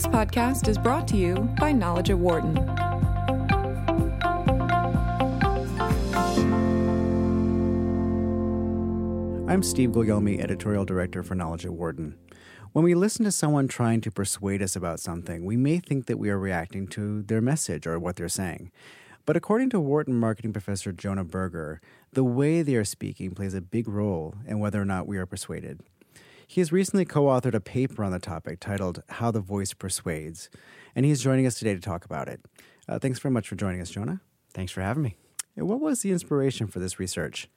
This podcast is brought to you by Knowledge at Wharton. I'm Steve Guglielmi, Editorial Director for Knowledge at Wharton. When we listen to someone trying to persuade us about something, we may think that we are reacting to their message or what they're saying. But according to Wharton marketing professor Jonah Berger, the way they are speaking plays a big role in whether or not we are persuaded. He has recently co authored a paper on the topic titled How the Voice Persuades, and he's joining us today to talk about it. Uh, thanks very much for joining us, Jonah. Thanks for having me. And what was the inspiration for this research?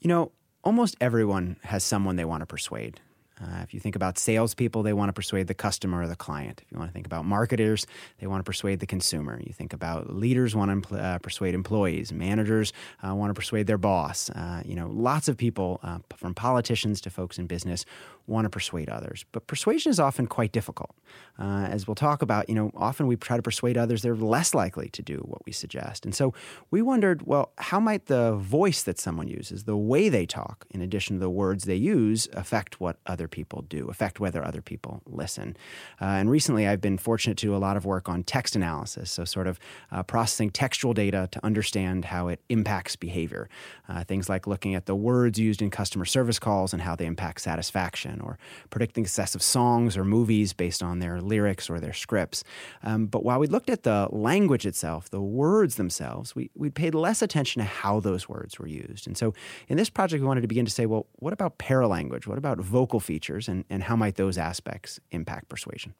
You know, almost everyone has someone they want to persuade. Uh, if you think about salespeople, they want to persuade the customer or the client. If you want to think about marketers, they want to persuade the consumer. You think about leaders want to uh, persuade employees. Managers uh, want to persuade their boss. Uh, you know, lots of people, uh, from politicians to folks in business, want to persuade others. But persuasion is often quite difficult. Uh, as we'll talk about, you know, often we try to persuade others, they're less likely to do what we suggest. And so we wondered, well, how might the voice that someone uses, the way they talk, in addition to the words they use, affect what other people do, affect whether other people listen? Uh, and recently I've been fortunate to do a lot of work on text analysis, so sort of uh, processing textual data to understand how it impacts behavior. Uh, things like looking at the words used in customer service calls and how they impact satisfaction or predicting success of songs or movies based on their lyrics or their scripts. Um, but while we looked at the language itself, the words themselves, we, we paid less attention to how those words were used. And so in this project, we wanted to begin to say, well, what about paralanguage? What about vocal features? And, and how might those aspects impact persuasion?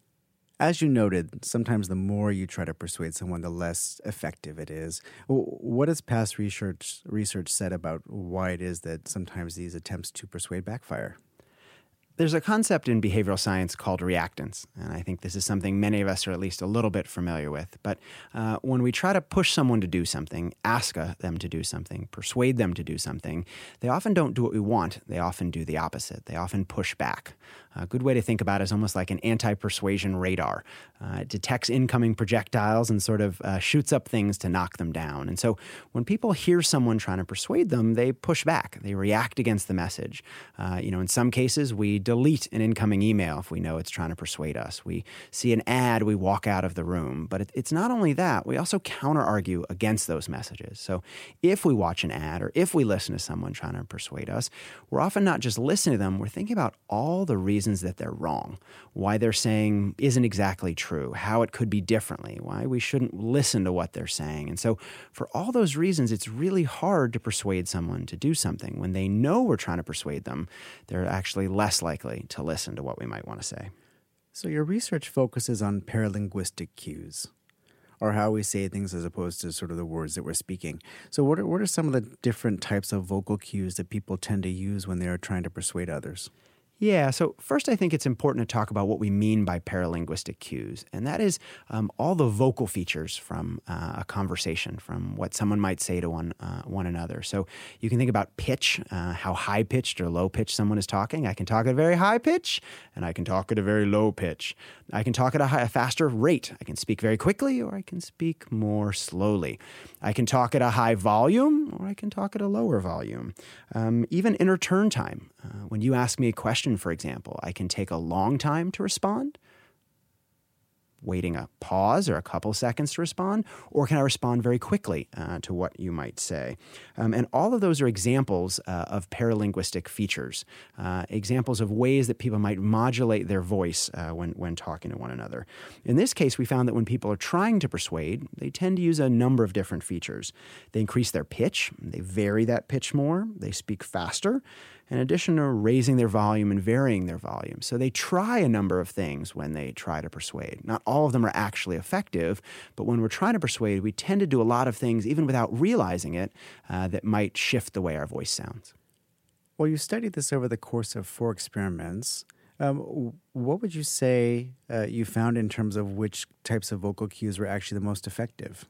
As you noted, sometimes the more you try to persuade someone, the less effective it is. What has past research research said about why it is that sometimes these attempts to persuade backfire? There's a concept in behavioral science called reactance, and I think this is something many of us are at least a little bit familiar with. But uh, when we try to push someone to do something, ask them to do something, persuade them to do something, they often don't do what we want. They often do the opposite. They often push back. A good way to think about it is almost like an anti persuasion radar. Uh, it detects incoming projectiles and sort of uh, shoots up things to knock them down. And so when people hear someone trying to persuade them, they push back. They react against the message. Uh, you know, in some cases, we delete an incoming email if we know it's trying to persuade us. We see an ad, we walk out of the room. But it, it's not only that, we also counter argue against those messages. So if we watch an ad or if we listen to someone trying to persuade us, we're often not just listening to them, we're thinking about all the reasons that they're wrong, why they're saying isn't exactly true, how it could be differently, why we shouldn't listen to what they're saying. And so, for all those reasons, it's really hard to persuade someone to do something. When they know we're trying to persuade them, they're actually less likely to listen to what we might want to say. So, your research focuses on paralinguistic cues or how we say things as opposed to sort of the words that we're speaking. So, what are, what are some of the different types of vocal cues that people tend to use when they are trying to persuade others? Yeah, so first, I think it's important to talk about what we mean by paralinguistic cues, and that is um, all the vocal features from uh, a conversation, from what someone might say to one uh, one another. So you can think about pitch, uh, how high pitched or low pitched someone is talking. I can talk at a very high pitch, and I can talk at a very low pitch. I can talk at a, high, a faster rate. I can speak very quickly, or I can speak more slowly. I can talk at a high volume, or I can talk at a lower volume. Um, even inner turn time. Uh, when you ask me a question, for example, I can take a long time to respond, waiting a pause or a couple seconds to respond, or can I respond very quickly uh, to what you might say? Um, and all of those are examples uh, of paralinguistic features, uh, examples of ways that people might modulate their voice uh, when, when talking to one another. In this case, we found that when people are trying to persuade, they tend to use a number of different features. They increase their pitch, they vary that pitch more, they speak faster in addition to raising their volume and varying their volume. So they try a number of things when they try to persuade. Not all of them are actually effective, but when we're trying to persuade, we tend to do a lot of things, even without realizing it, uh, that might shift the way our voice sounds. Well, you studied this over the course of four experiments. Um, what would you say uh, you found in terms of which types of vocal cues were actually the most effective?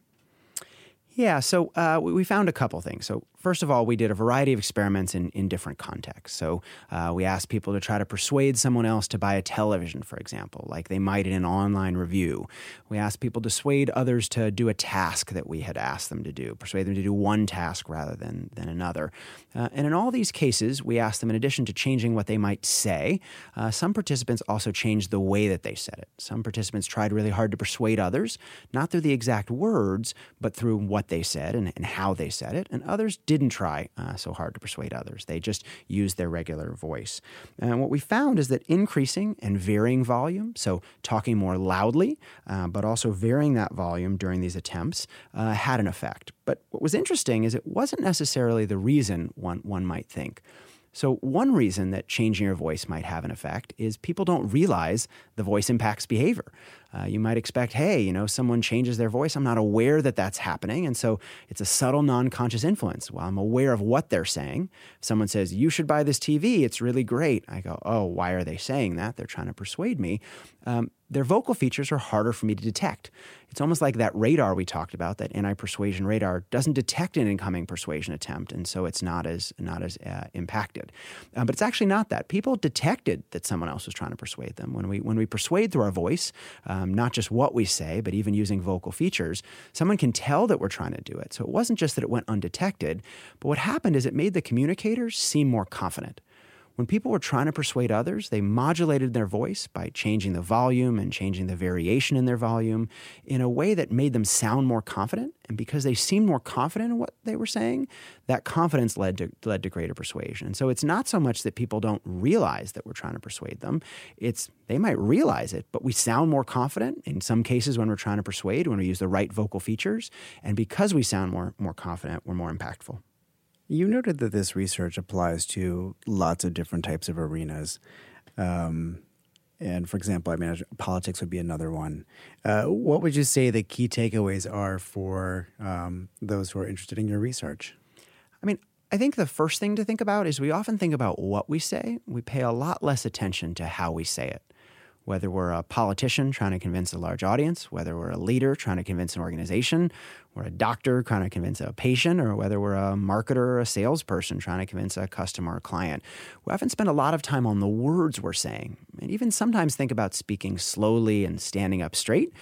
Yeah, so uh, we found a couple things. So first of all, we did a variety of experiments in, in different contexts. So uh, we asked people to try to persuade someone else to buy a television, for example, like they might in an online review. We asked people to persuade others to do a task that we had asked them to do, persuade them to do one task rather than, than another. Uh, and in all these cases, we asked them, in addition to changing what they might say, uh, some participants also changed the way that they said it. Some participants tried really hard to persuade others, not through the exact words, but through what they said and, and how they said it. And others didn't try uh, so hard to persuade others. They just used their regular voice. And what we found is that increasing and varying volume, so talking more loudly, uh, but also varying that volume during these attempts, uh, had an effect. But what was interesting is it wasn't necessarily the reason one, one might think. So, one reason that changing your voice might have an effect is people don't realize the voice impacts behavior. Uh, you might expect, hey, you know, someone changes their voice. I'm not aware that that's happening. And so it's a subtle, non conscious influence. While I'm aware of what they're saying, if someone says, you should buy this TV, it's really great. I go, oh, why are they saying that? They're trying to persuade me. Um, their vocal features are harder for me to detect. It's almost like that radar we talked about, that anti-persuasion radar, doesn't detect an incoming persuasion attempt, and so it's not as not as uh, impacted. Uh, but it's actually not that. People detected that someone else was trying to persuade them when we when we persuade through our voice, um, not just what we say, but even using vocal features. Someone can tell that we're trying to do it. So it wasn't just that it went undetected, but what happened is it made the communicators seem more confident. When people were trying to persuade others, they modulated their voice by changing the volume and changing the variation in their volume in a way that made them sound more confident. And because they seemed more confident in what they were saying, that confidence led to, led to greater persuasion. And so it's not so much that people don't realize that we're trying to persuade them, it's they might realize it, but we sound more confident in some cases when we're trying to persuade, when we use the right vocal features. And because we sound more, more confident, we're more impactful. You noted that this research applies to lots of different types of arenas. Um, and for example, I mean, politics would be another one. Uh, what would you say the key takeaways are for um, those who are interested in your research? I mean, I think the first thing to think about is we often think about what we say. We pay a lot less attention to how we say it whether we're a politician trying to convince a large audience, whether we're a leader trying to convince an organization, we're a doctor trying to convince a patient, or whether we're a marketer or a salesperson trying to convince a customer or client. We often spend a lot of time on the words we're saying, and even sometimes think about speaking slowly and standing up straight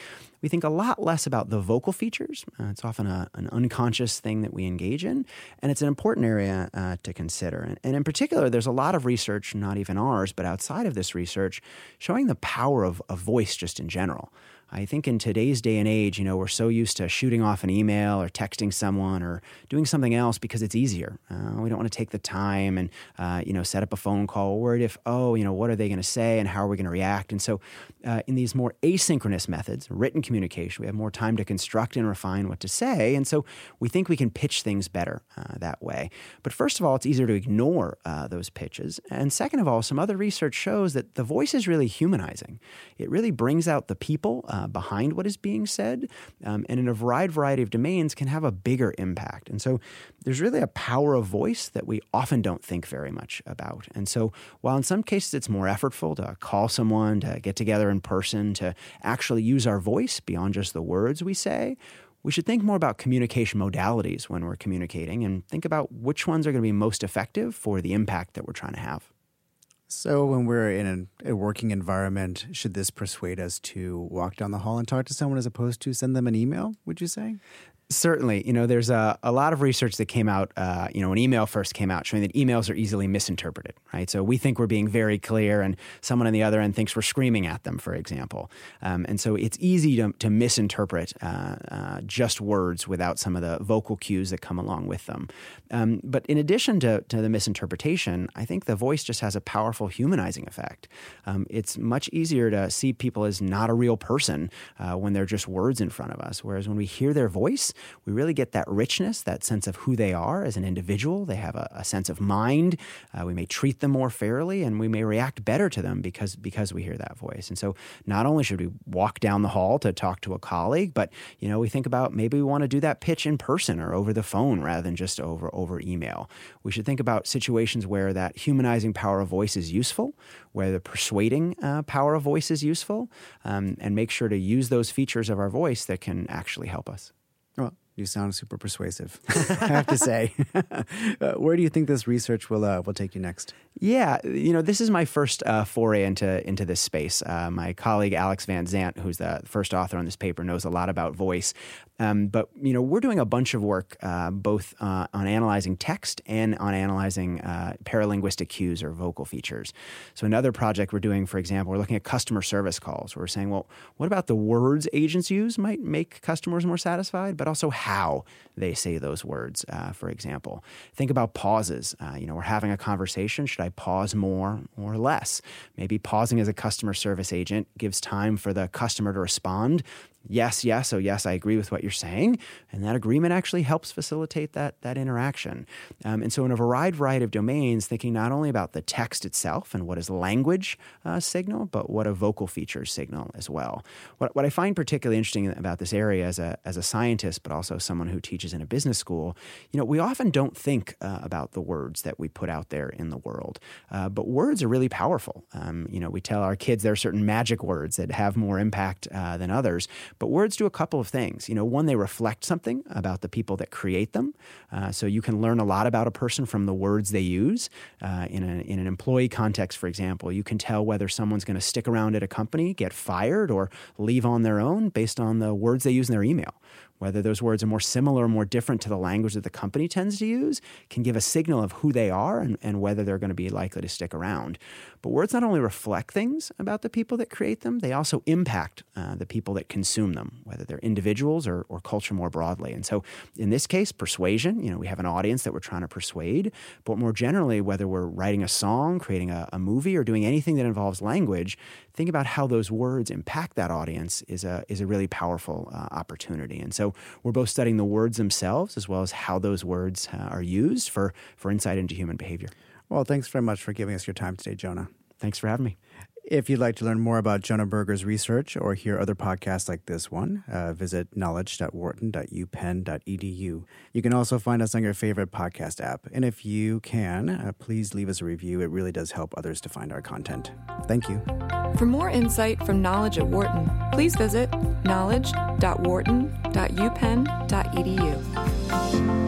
we think a lot less about the vocal features. Uh, it's often a, an unconscious thing that we engage in, and it's an important area uh, to consider. And, and, in particular, there's a lot of research, not even ours, but outside of this research, showing the power of a voice just in general. I think in today's day and age, you know, we're so used to shooting off an email or texting someone or doing something else because it's easier. Uh, we don't want to take the time and, uh, you know, set up a phone call. Worried if, oh, you know, what are they going to say and how are we going to react? And so, uh, in these more asynchronous methods, written communication, we have more time to construct and refine what to say. And so, we think we can pitch things better uh, that way. But first of all, it's easier to ignore uh, those pitches. And second of all, some other research shows that the voice is really humanizing. It really brings out the people uh, behind what is being said, um, and in a wide variety of domains can have a bigger impact. And so there's really a power of voice that we often don't think very much about. And so while in some cases it's more effortful to call someone, to get together in person, to actually use our voice beyond just the words we say, we should think more about communication modalities when we're communicating and think about which ones are going to be most effective for the impact that we're trying to have. So, when we're in a, a, working environment, should this persuade us to walk down the hall and talk to someone as opposed to send them an email? Would you say? Certainly, you know, there's a, a lot of research that came out, uh, you know, when email first came out, showing that emails are easily misinterpreted, right? So we think we're being very clear, and someone on the other end thinks we're screaming at them, for example. Um, and so it's easy to, to misinterpret uh, uh, just words without some of the vocal cues that come along with them. Um, but in addition to, to the misinterpretation, I think the voice just has a powerful humanizing effect. Um, it's much easier to see people as not a real person uh, when they're just words in front of us, whereas when we hear their voice, we really get that richness, that sense of who they are as an individual. They have a, a sense of mind. Uh, we may treat them more fairly, and we may react better to them because because we hear that voice. And so, not only should we walk down the hall to talk to a colleague, but you know, we think about maybe we want to do that pitch in person or over the phone rather than just over over email. We should think about situations where that humanizing power of voice is useful, where the persuading uh, power of voice is useful, um, and make sure to use those features of our voice that can actually help us. You sound super persuasive. I have to say. uh, where do you think this research will uh, will take you next? Yeah, you know, this is my first uh, foray into into this space. Uh, my colleague Alex Van Zant, who's the first author on this paper, knows a lot about voice. Um, but you know, we're doing a bunch of work uh, both uh, on analyzing text and on analyzing paralinguistic cues or vocal features. So another project we're doing, for example, we're looking at customer service calls. We're saying, well, what about the words agents use might make customers more satisfied, but also how they say those words, uh, for example. Think about pauses. Uh, you know, we're having a conversation. Should I pause more or less? Maybe pausing as a customer service agent gives time for the customer to respond yes, yes, oh yes, I agree with what you're saying, and that agreement actually helps facilitate that that interaction. Um, and so, in a wide variety of domains, thinking not only about the text itself and what is language uh, signal, but what a vocal features signal as well. What, what I find particularly interesting about this area as a as a scientist, but also someone who teaches in a business school, you know, we often don't think uh, about the words that we put out there in the world, uh, but words are really powerful. Um, you know, we tell our kids there are certain magic words that have more impact uh, than others. But words do a couple of things. You know, one, they reflect something about the people that create them. Uh, so you can learn a lot about a person from the words they use. Uh, in, a, in an employee context, for example, you can tell whether someone's going to stick around at a company, get fired, or leave on their own based on the words they use in their email whether those words are more similar or more different to the language that the company tends to use, can give a signal of who they are and, and whether they're going to be likely to stick around. But words not only reflect things about the people that create them, they also impact uh, the people that consume them, whether they're individuals or, or culture more broadly. And so in this case, persuasion, you know, we have an audience that we're trying to persuade, but more generally, whether we're writing a song, creating a, a movie, or doing anything that involves language, think about how those words impact that audience is a, is a really powerful uh, opportunity. And so we're both studying the words themselves as well as how those words uh, are used for, for insight into human behavior. Well, thanks very much for giving us your time today, Jonah. Thanks for having me. If you'd like to learn more about Jonah Berger's research or hear other podcasts like this one, uh, visit knowledge.wharton.upenn.edu. You can also find us on your favorite podcast app. And if you can, uh, please leave us a review. It really does help others to find our content. Thank you. For more insight from Knowledge at Wharton, please visit knowledge.wharton.upenn.edu.